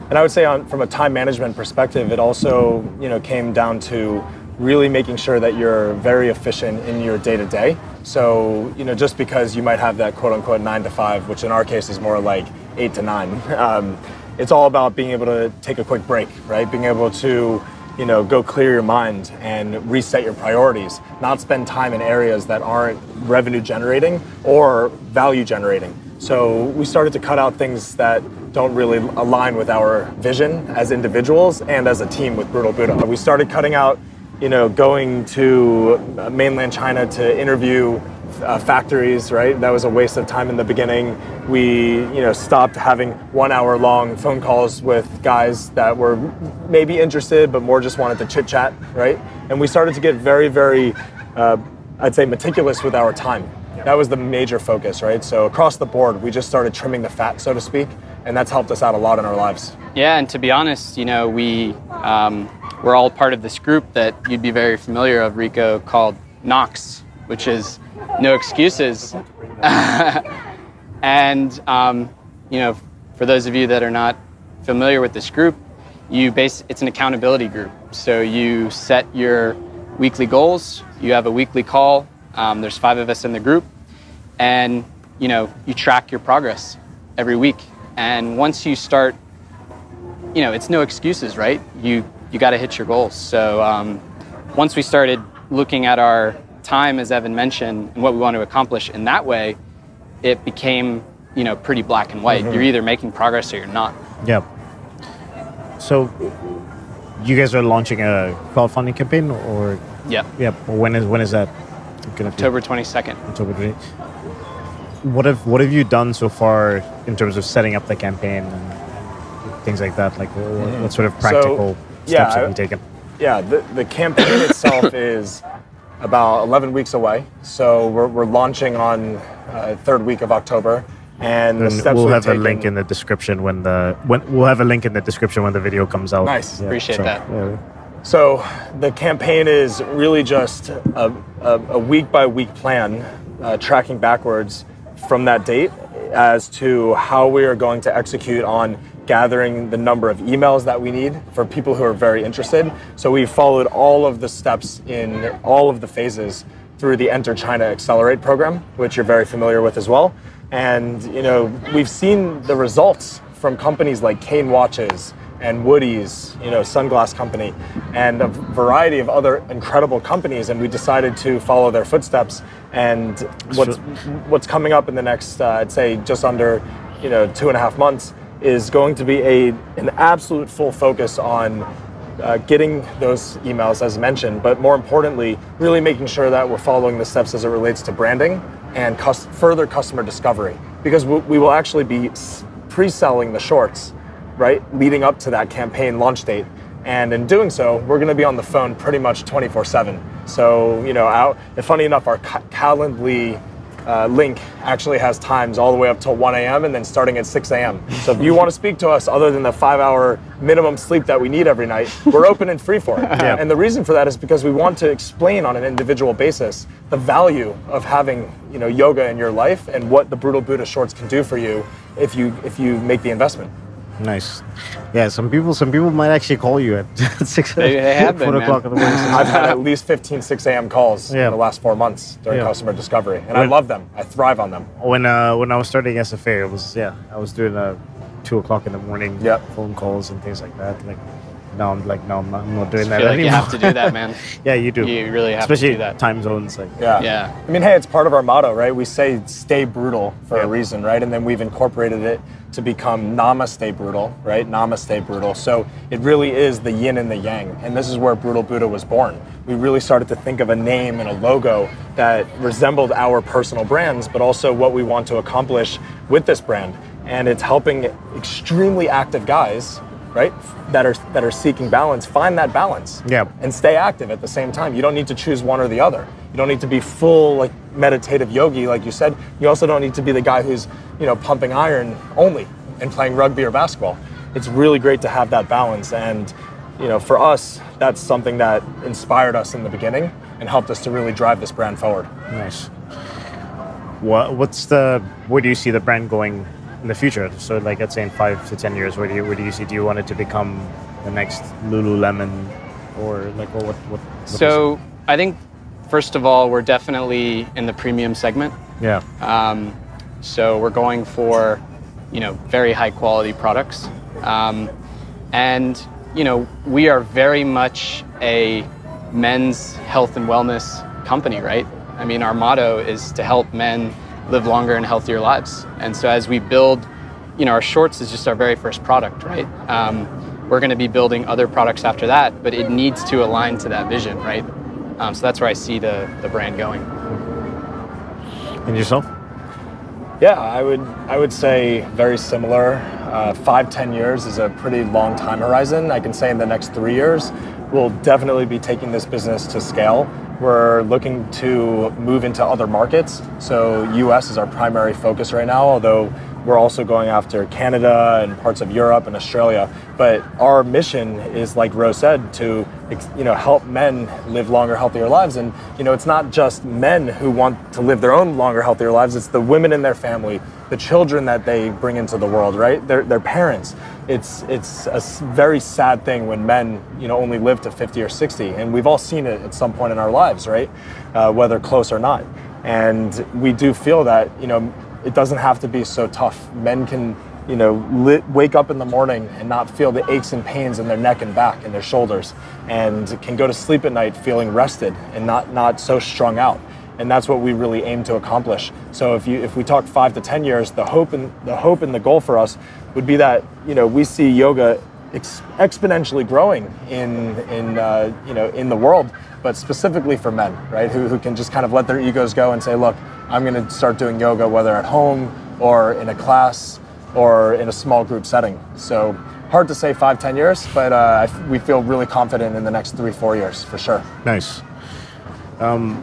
and I would say on from a time management perspective, it also you know came down to really making sure that you're very efficient in your day to day. So you know just because you might have that quote unquote nine to five, which in our case is more like eight to nine. Um, it's all about being able to take a quick break, right? Being able to you know, go clear your mind and reset your priorities, not spend time in areas that aren't revenue generating or value generating. So we started to cut out things that don't really align with our vision as individuals and as a team with Brutal Buddha. We started cutting out, you know, going to mainland China to interview uh, factories, right? That was a waste of time in the beginning. We, you know, stopped having one hour long phone calls with guys that were maybe interested, but more just wanted to chit chat, right? And we started to get very, very, uh, I'd say, meticulous with our time. That was the major focus, right? So across the board, we just started trimming the fat, so to speak, and that's helped us out a lot in our lives. Yeah, and to be honest, you know, we um, we're all part of this group that you'd be very familiar of, Rico, called Knox, which is no excuses. and um, you know, for those of you that are not familiar with this group, you base it's an accountability group. So you set your weekly goals. You have a weekly call. Um, there's five of us in the group, and you know you track your progress every week. And once you start, you know it's no excuses, right? You you got to hit your goals. So um, once we started looking at our time, as Evan mentioned, and what we want to accomplish in that way, it became you know pretty black and white. Mm-hmm. You're either making progress or you're not. Yeah. So you guys are launching a crowdfunding campaign, or yeah, yeah. When is when is that? October twenty second. October twenty. What have what have you done so far in terms of setting up the campaign and things like that? Like what, what mm-hmm. sort of practical so, steps yeah, have you taken? Yeah, the, the campaign itself is about 11 weeks away. So we're, we're launching on uh, third week of October. And, and we'll have taken, a link in the description when the when we'll have a link in the description when the video comes out. Nice, yeah, appreciate so, that. Yeah. So the campaign is really just a, a, a week by week plan, uh, tracking backwards from that date as to how we are going to execute on gathering the number of emails that we need for people who are very interested. So we followed all of the steps in all of the phases through the Enter China Accelerate program, which you're very familiar with as well. And you know, we've seen the results from companies like Kane Watches and Woody's, you know, sunglass company, and a variety of other incredible companies. And we decided to follow their footsteps. And what's what's coming up in the next, uh, I'd say, just under, you know, two and a half months is going to be a an absolute full focus on uh, getting those emails as mentioned, but more importantly, really making sure that we're following the steps as it relates to branding and cus- further customer discovery. Because we, we will actually be pre-selling the shorts, right, leading up to that campaign launch date. And in doing so, we're going to be on the phone pretty much 24/7. So, you know, out. And funny enough, our Calendly uh, link actually has times all the way up till 1 a.m. and then starting at 6 a.m. So if you want to speak to us other than the five hour minimum sleep that we need every night, we're open and free for it. Yeah. And the reason for that is because we want to explain on an individual basis the value of having you know yoga in your life and what the Brutal Buddha shorts can do for you if you if you make the investment. Nice. Yeah, some people some people might actually call you at six they, they have been, o'clock in the morning. I've had at least 15 6 a.m. calls yeah. in the last four months during yeah. customer discovery, and when, I love them. I thrive on them. When uh, when I was starting SFA, it was yeah, I was doing a two o'clock in the morning yep. phone calls and things like that. Like now I'm like no, I'm not, I'm not doing that like anymore. You have to do that, man. yeah, you do. You really have Especially to do that. Time zones, like yeah, yeah. I mean, hey, it's part of our motto, right? We say stay brutal for a reason, right? And then we've incorporated it to become Namaste Brutal, right? Namaste Brutal. So it really is the yin and the yang. And this is where Brutal Buddha was born. We really started to think of a name and a logo that resembled our personal brands, but also what we want to accomplish with this brand. And it's helping extremely active guys right that are that are seeking balance find that balance yeah and stay active at the same time you don't need to choose one or the other you don't need to be full like meditative yogi like you said you also don't need to be the guy who's you know pumping iron only and playing rugby or basketball it's really great to have that balance and you know for us that's something that inspired us in the beginning and helped us to really drive this brand forward nice what, what's the where do you see the brand going in the future? So, like, let's say in five to ten years, where do you where do you see? Do you want it to become the next Lululemon, or like, what? What? what so, I think first of all, we're definitely in the premium segment. Yeah. Um, so we're going for, you know, very high quality products, um, and you know, we are very much a men's health and wellness company, right? I mean, our motto is to help men live longer and healthier lives. And so as we build, you know, our shorts is just our very first product, right? Um, we're going to be building other products after that, but it needs to align to that vision, right? Um, so that's where I see the, the brand going. And yourself? Yeah, I would I would say very similar. Uh, five ten years is a pretty long time horizon. I can say in the next three years, we'll definitely be taking this business to scale. We're looking to move into other markets. So U.S. is our primary focus right now, although we're also going after Canada and parts of Europe and Australia. But our mission is, like Rose said, to you know help men live longer, healthier lives. And you know, it's not just men who want to live their own longer, healthier lives. It's the women in their family, the children that they bring into the world, right? Their their parents. It's it's a very sad thing when men you know only live to 50 or 60, and we've all seen it at some point in our lives, right? Uh, whether close or not. And we do feel that you know it doesn't have to be so tough. Men can, you know, wake up in the morning and not feel the aches and pains in their neck and back and their shoulders, and can go to sleep at night feeling rested and not not so strung out. And that's what we really aim to accomplish. So if you if we talk five to ten years, the hope and the hope and the goal for us would be that you know we see yoga ex- exponentially growing in in uh, you know in the world, but specifically for men, right? Who who can just kind of let their egos go and say, look I'm going to start doing yoga, whether at home or in a class or in a small group setting. So hard to say five, ten years, but uh, we feel really confident in the next three, four years for sure. Nice. Um,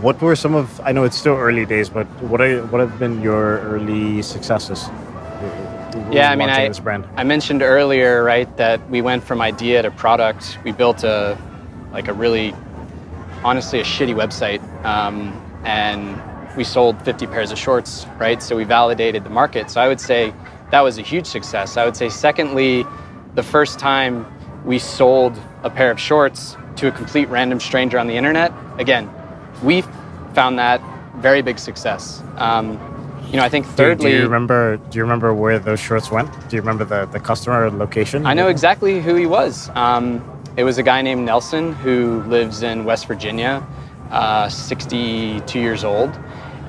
what were some of? I know it's still early days, but what are what have been your early successes? Yeah, I mean, I, I mentioned earlier, right, that we went from idea to product. We built a like a really, honestly, a shitty website. Um, and we sold 50 pairs of shorts, right? So we validated the market. So I would say that was a huge success. I would say, secondly, the first time we sold a pair of shorts to a complete random stranger on the internet, again, we found that very big success. Um, you know, I think thirdly. Do, do, you remember? Do you remember where those shorts went? Do you remember the, the customer location? I know exactly who he was. Um, it was a guy named Nelson who lives in West Virginia uh, 62 years old.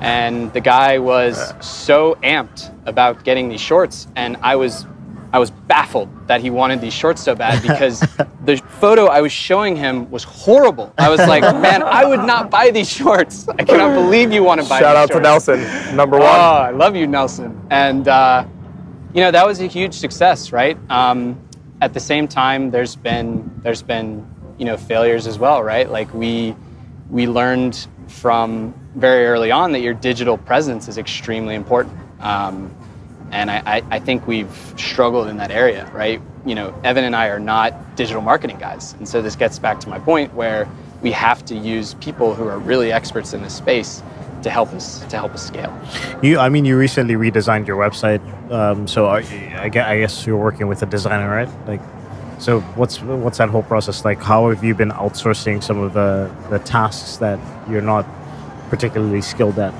And the guy was so amped about getting these shorts, and I was, I was baffled that he wanted these shorts so bad because the photo I was showing him was horrible. I was like, man, I would not buy these shorts. I cannot believe you want to buy. Shout out shorts. to Nelson, number one. Oh, I love you, Nelson. And uh, you know that was a huge success, right? Um, at the same time, there's been there's been you know failures as well, right? Like we we learned from very early on that your digital presence is extremely important. Um, and I, I, think we've struggled in that area, right? You know, Evan and I are not digital marketing guys. And so this gets back to my point where we have to use people who are really experts in this space to help us to help us scale. You, I mean, you recently redesigned your website, um, so I, I guess you're working with a designer, right? Like, so what's what's that whole process like? How have you been outsourcing some of the, the tasks that you're not particularly skilled at?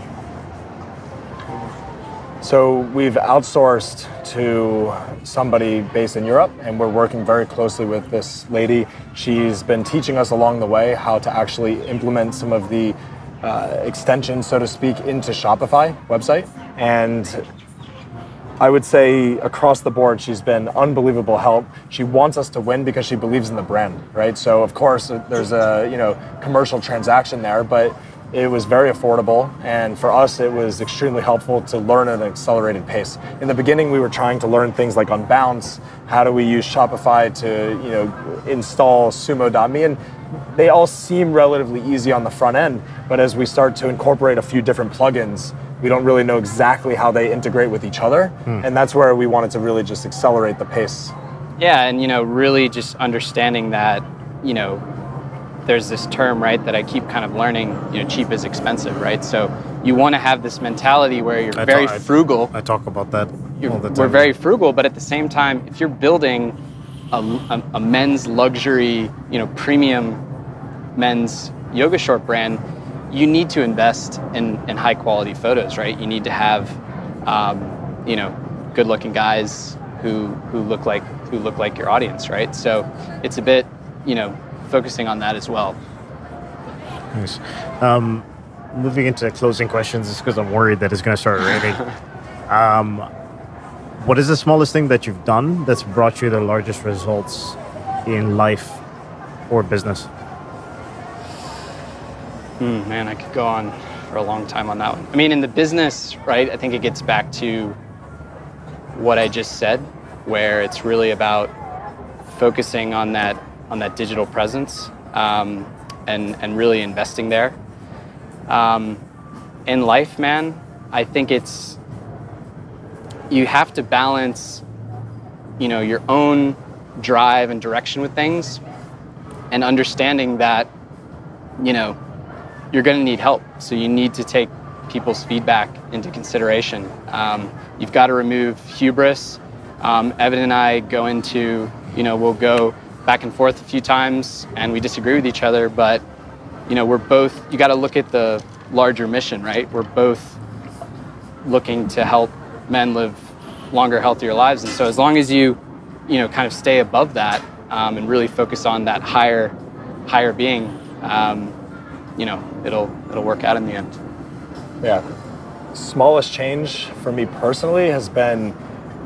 So we've outsourced to somebody based in Europe, and we're working very closely with this lady. She's been teaching us along the way how to actually implement some of the uh, extensions, so to speak, into Shopify website. And I would say across the board, she's been unbelievable help. She wants us to win because she believes in the brand, right? So of course, there's a you know commercial transaction there, but it was very affordable, and for us, it was extremely helpful to learn at an accelerated pace. In the beginning, we were trying to learn things like Unbounce, how do we use Shopify to you know install Sumo.me, and they all seem relatively easy on the front end. But as we start to incorporate a few different plugins, we don't really know exactly how they integrate with each other, hmm. and that's where we wanted to really just accelerate the pace. Yeah, and you know, really just understanding that you know there's this term, right, that I keep kind of learning, you know, cheap is expensive, right? So you want to have this mentality where you're I very frugal. I talk about that all the time. We're very frugal, but at the same time, if you're building a, a, a men's luxury, you know, premium men's yoga short brand, you need to invest in, in high quality photos, right? You need to have, um, you know, good looking guys who, who look like who look like your audience, right? So it's a bit, you know, focusing on that as well. Nice. Um, moving into closing questions, just because I'm worried that it's going to start raining. um, what is the smallest thing that you've done that's brought you the largest results in life or business? Mm, man, I could go on for a long time on that one. I mean, in the business, right, I think it gets back to what I just said, where it's really about focusing on that on that digital presence um, and and really investing there. Um, in life, man, I think it's you have to balance, you know, your own drive and direction with things, and understanding that, you know, you're going to need help. So you need to take people's feedback into consideration. Um, you've got to remove hubris. Um, Evan and I go into, you know, we'll go back and forth a few times and we disagree with each other, but, you know, we're both, you got to look at the larger mission, right? We're both looking to help men live longer, healthier lives. And so as long as you, you know, kind of stay above that um, and really focus on that higher, higher being, um, you know, it'll it'll work out in the end. Yeah. Smallest change for me personally has been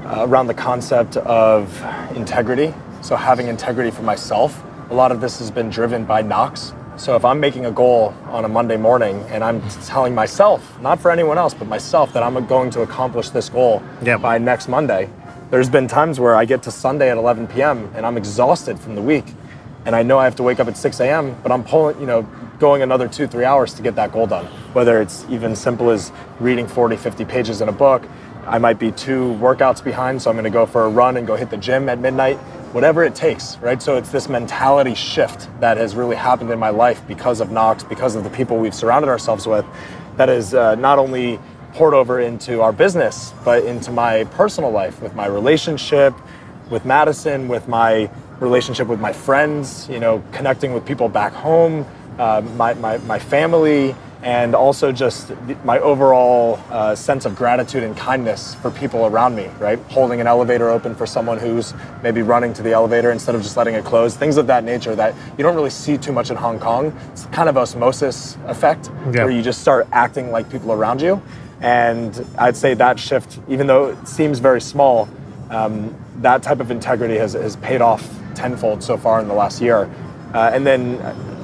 uh, around the concept of integrity. So having integrity for myself. A lot of this has been driven by Knox. So if I'm making a goal on a Monday morning and I'm telling myself, not for anyone else, but myself, that I'm going to accomplish this goal Yeah. by next Monday, there's been times where I get to Sunday at 11 p.m. and I'm exhausted from the week, and I know I have to wake up at 6 a.m. But I'm pulling, you know, going another two, three hours to get that goal done. Whether it's even simple as reading 40, 50 pages in a book, I might be two workouts behind, so I'm to go for a run and go hit the gym at midnight. Whatever it takes, right? So it's this mentality shift that has really happened in my life because of Knox, because of the people we've surrounded ourselves with, that has uh, not only poured over into our business, but into my personal life, with my relationship, with Madison, with my relationship with my friends, you know, connecting with people back home, uh, my, my, my family, and also just my overall uh, sense of gratitude and kindness for people around me, right? Holding an elevator open for someone who's maybe running to the elevator instead of just letting it close, things of that nature that you don't really see too much in Hong Kong. It's kind of osmosis effect Yeah. where you just start acting like people around you. And I'd say that shift, even though it seems very small, um, that type of integrity has, has paid off tenfold so far in the last year. Uh, and then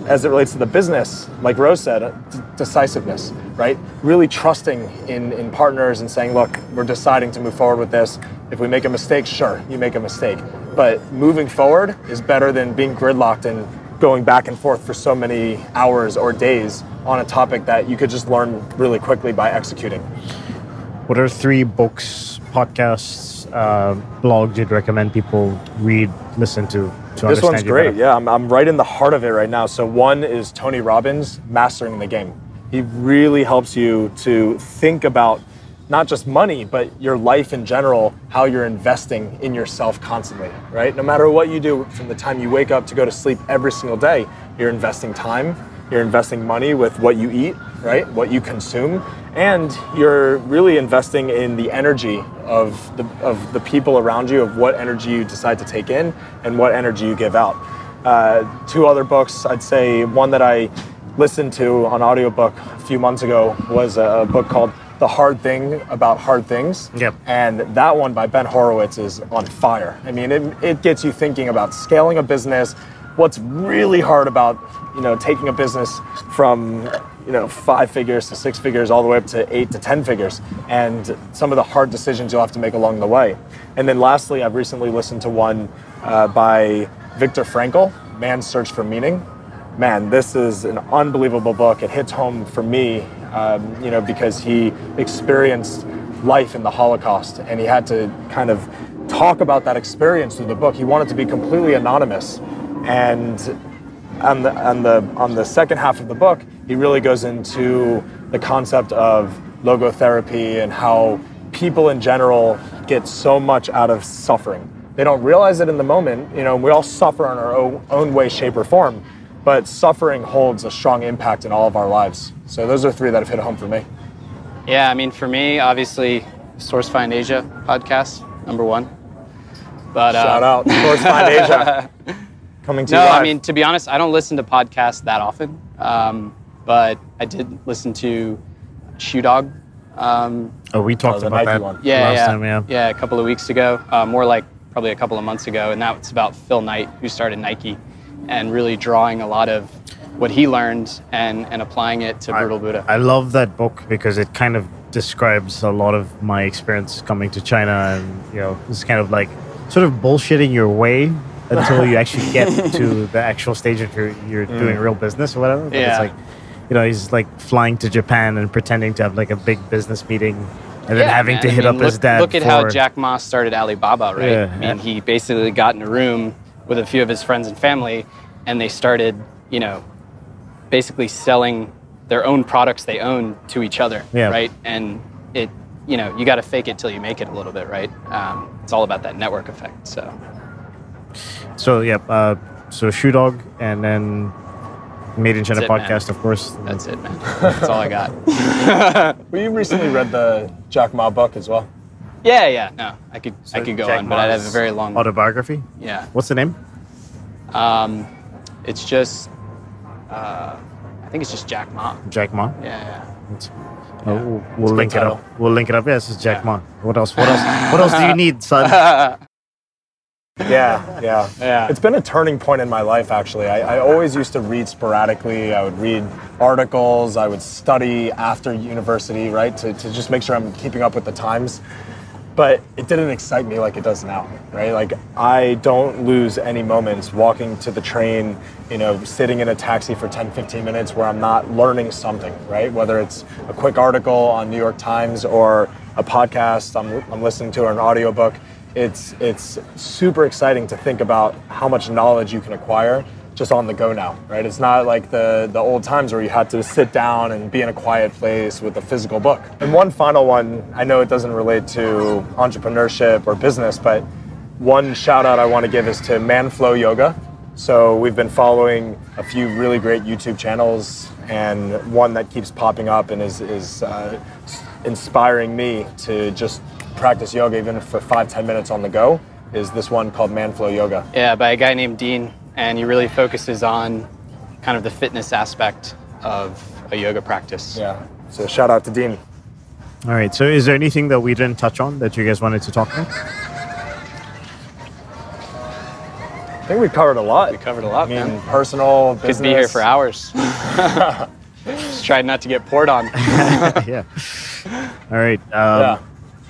as it relates to the business, like Rose said, uh, d- decisiveness, right? Really trusting in, in partners and saying, look, we're deciding to move forward with this. If we make a mistake, sure, you make a mistake. But moving forward is better than being gridlocked and going back and forth for so many hours or days on a topic that you could just learn really quickly by executing. What are three books, podcasts, uh, blogs you'd recommend people read, listen to to This one's great. Yeah, I'm, I'm right in the heart of it right now. So, one is Tony Robbins, Mastering the Game. He really helps you to think about not just money, but your life in general, how you're investing in yourself constantly, right? No matter what you do from the time you wake up to go to sleep every single day, you're investing time, you're investing money with what you eat, right? What you consume, and you're really investing in the energy of the, of the people around you, of what energy you decide to take in and what energy you give out. Uh, two other books, I'd say one that I listened to on audiobook a few months ago was a book called The Hard Thing About Hard Things. Yep. And that one by Ben Horowitz is on fire. I mean, it, it gets you thinking about scaling a business, what's really hard about, you know, taking a business from, you know, five figures to six figures all the way up to eight to 10 figures and some of the hard decisions you'll have to make along the way. And then lastly, I've recently listened to one uh, by Viktor Frankl, Man's Search for Meaning man, this is an unbelievable book. It hits home for me, um, you know, because he experienced life in the Holocaust and he had to kind of talk about that experience through the book. He wanted to be completely anonymous. And on the, on the, on the second half of the book, he really goes into the concept of logotherapy and how people in general get so much out of suffering. They don't realize it in the moment. You know, we all suffer in our own, own way, shape, or form, but suffering holds a strong impact in all of our lives. So those are three that have hit home for me. Yeah, I mean, for me, obviously, Source Find Asia podcast, number one. But uh, Shout out, Source Find Asia. Coming to No, you live. I mean to be honest, I don't listen to podcasts that often. Um, but I did listen to Shoe Dog. Um, Oh, we talked the about that one. yeah, last yeah, time. Yeah. a couple of weeks ago. Uh, more like probably a couple of months ago, and that's about Phil Knight, who started Nike, and really drawing a lot of what he learned and and applying it to Brutal Buddha. I love that book because it kind of describes a lot of my experience coming to China, and you know, it's kind of like sort of bullshitting your way until you actually get to the actual stage of you're, you're doing real business or whatever. But Yeah. it's like, you know, he's like flying to Japan and pretending to have like a big business meeting, and then Yeah, having man. to I hit mean, up his dad. Look at how Jack Ma started Alibaba, right? Yeah. I mean, he basically got in a room with a few of his friends and family, and they started, you know, basically selling their own products they own to each other, Yeah. right? And it, you know, you got to fake it till you make it a little bit, right? Um, it's all about that network effect. So So yeah, uh, so Shoe Dog, and then Made in China That's it, man. podcast, of course. that's it, man. That's all I got. we recently read the Jack Ma book as well. Yeah, yeah. No, I could, I could go Jack on, but I'd have a very long. autobiography. Yeah. What's the name? Um, it's just, uh, I think it's just Jack Ma. Jack Ma. Yeah, yeah. It's- Yeah. uh, we'll we'll link it up. We'll link it up. Yes, it's Jack Yeah. Ma. What else? What else? what else do you need, son? Yeah, yeah. Yeah. It's been a turning point in my life, actually. I, I always used to read sporadically. I would read articles, I would study after university, right, to, to just make sure I'm keeping up with the times. But it didn't excite me like it does now, right? Like, I don't lose any moments walking to the train, you know, sitting in a taxi for 10, 15 minutes where I'm not learning something, right? Whether it's a quick article on New York Times or a podcast I'm, I'm listening to or an audiobook it's it's super exciting to think about how much knowledge you can acquire just on the go now, right? It's not like the the old times where you had to sit down and be in a quiet place with a physical book. And one final one, I know it doesn't relate to entrepreneurship or business, but one shout out I want to give is to Manflow Yoga. So we've been following a few really great YouTube channels, and one that keeps popping up and is is uh, inspiring me to just practice yoga even for five ten minutes on the go is this one called Manflow Yoga. Yeah, by a guy named Dean, and he really focuses on kind of the fitness aspect of a yoga practice. Yeah. So shout out to Dean. All right. So, is there anything that we didn't touch on that you guys wanted to talk about? I think we covered a lot. We covered a lot, I mean, man. personal, business. Could be here for hours. Just tried not to get poured on. yeah. All right. Um, Yeah.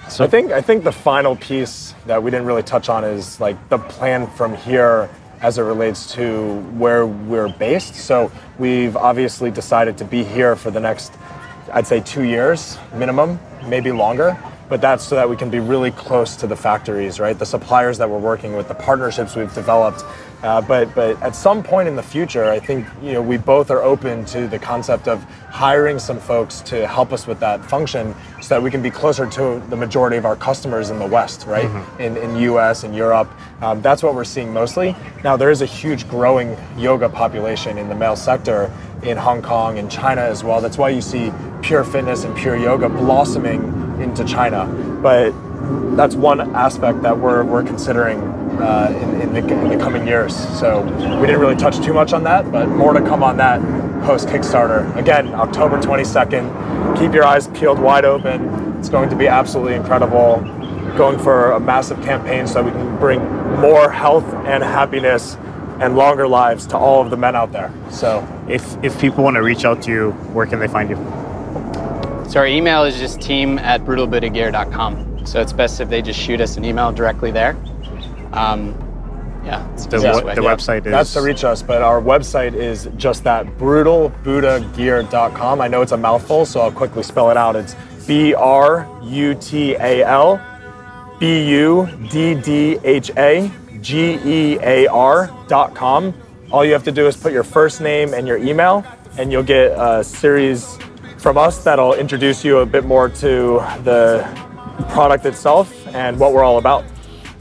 So I think I think the final piece that we didn't really touch on is like the plan from here as it relates to where we're based. So we've obviously decided to be here for the next I'd say 2 years minimum, maybe longer. But that's so that we can be really close to the factories, right? The suppliers that we're working with, the partnerships we've developed. Uh, but but at some point in the future, I think you know we both are open to the concept of hiring some folks to help us with that function, so that we can be closer to the majority of our customers in the West, right? In in U.S. and Europe, um, that's what we're seeing mostly. Now there is a huge growing yoga population in the male sector in Hong Kong and China as well. That's why you see pure fitness and pure yoga blossoming into China. But that's one aspect that we're, we're considering uh, in, in, the, in the coming years. So we didn't really touch too much on that, but more to come on that post Kickstarter. Again, October 22nd. Keep your eyes peeled wide open. It's going to be absolutely incredible. Going for a massive campaign so we can bring more health and happiness and longer lives to all of the men out there. So if if people want to reach out to you, where can they find you? So our email is just team at brutalbuddhagear.com. So it's best if they just shoot us an email directly there. Um, yeah, it's The, the easiest way. the website is That's to reach us, but our website is just that brutalbuddhagear.com. I know it's a mouthful, so I'll quickly spell it out. It's B R U T A L B U D D H A G E A R dot. All you have to do is put your first name and your email, and you'll get a series from us that'll introduce you a bit more to the product itself and what we're all about.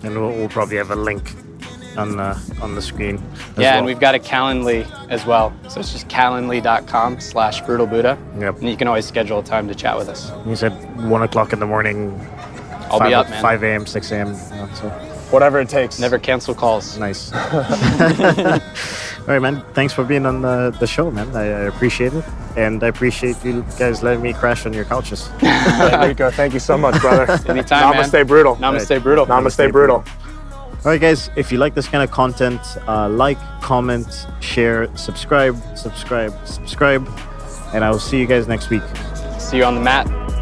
And we'll, we'll probably have a link on the on the screen. as Yeah, well. and we've got a Calendly as well. So it's just calendly.com slash brutalbuddha. Yep. And you can always schedule a time to chat with us. You said one o'clock in the morning. I'll five, be up, man. Five a.m., six a.m. you know, so Whatever it takes. Never cancel calls. Nice. All right, man. Thanks for being on the, the show, man. I, I appreciate it. And I appreciate you guys letting me crash on your couches. Rico, thank you so much, brother. Anytime, Namaste, man. brutal. Namaste, brutal. Namaste, brutal. All right, guys. If you like this kind of content, uh, like, comment, share, subscribe, subscribe, subscribe. And I will see you guys next week. See you on the mat.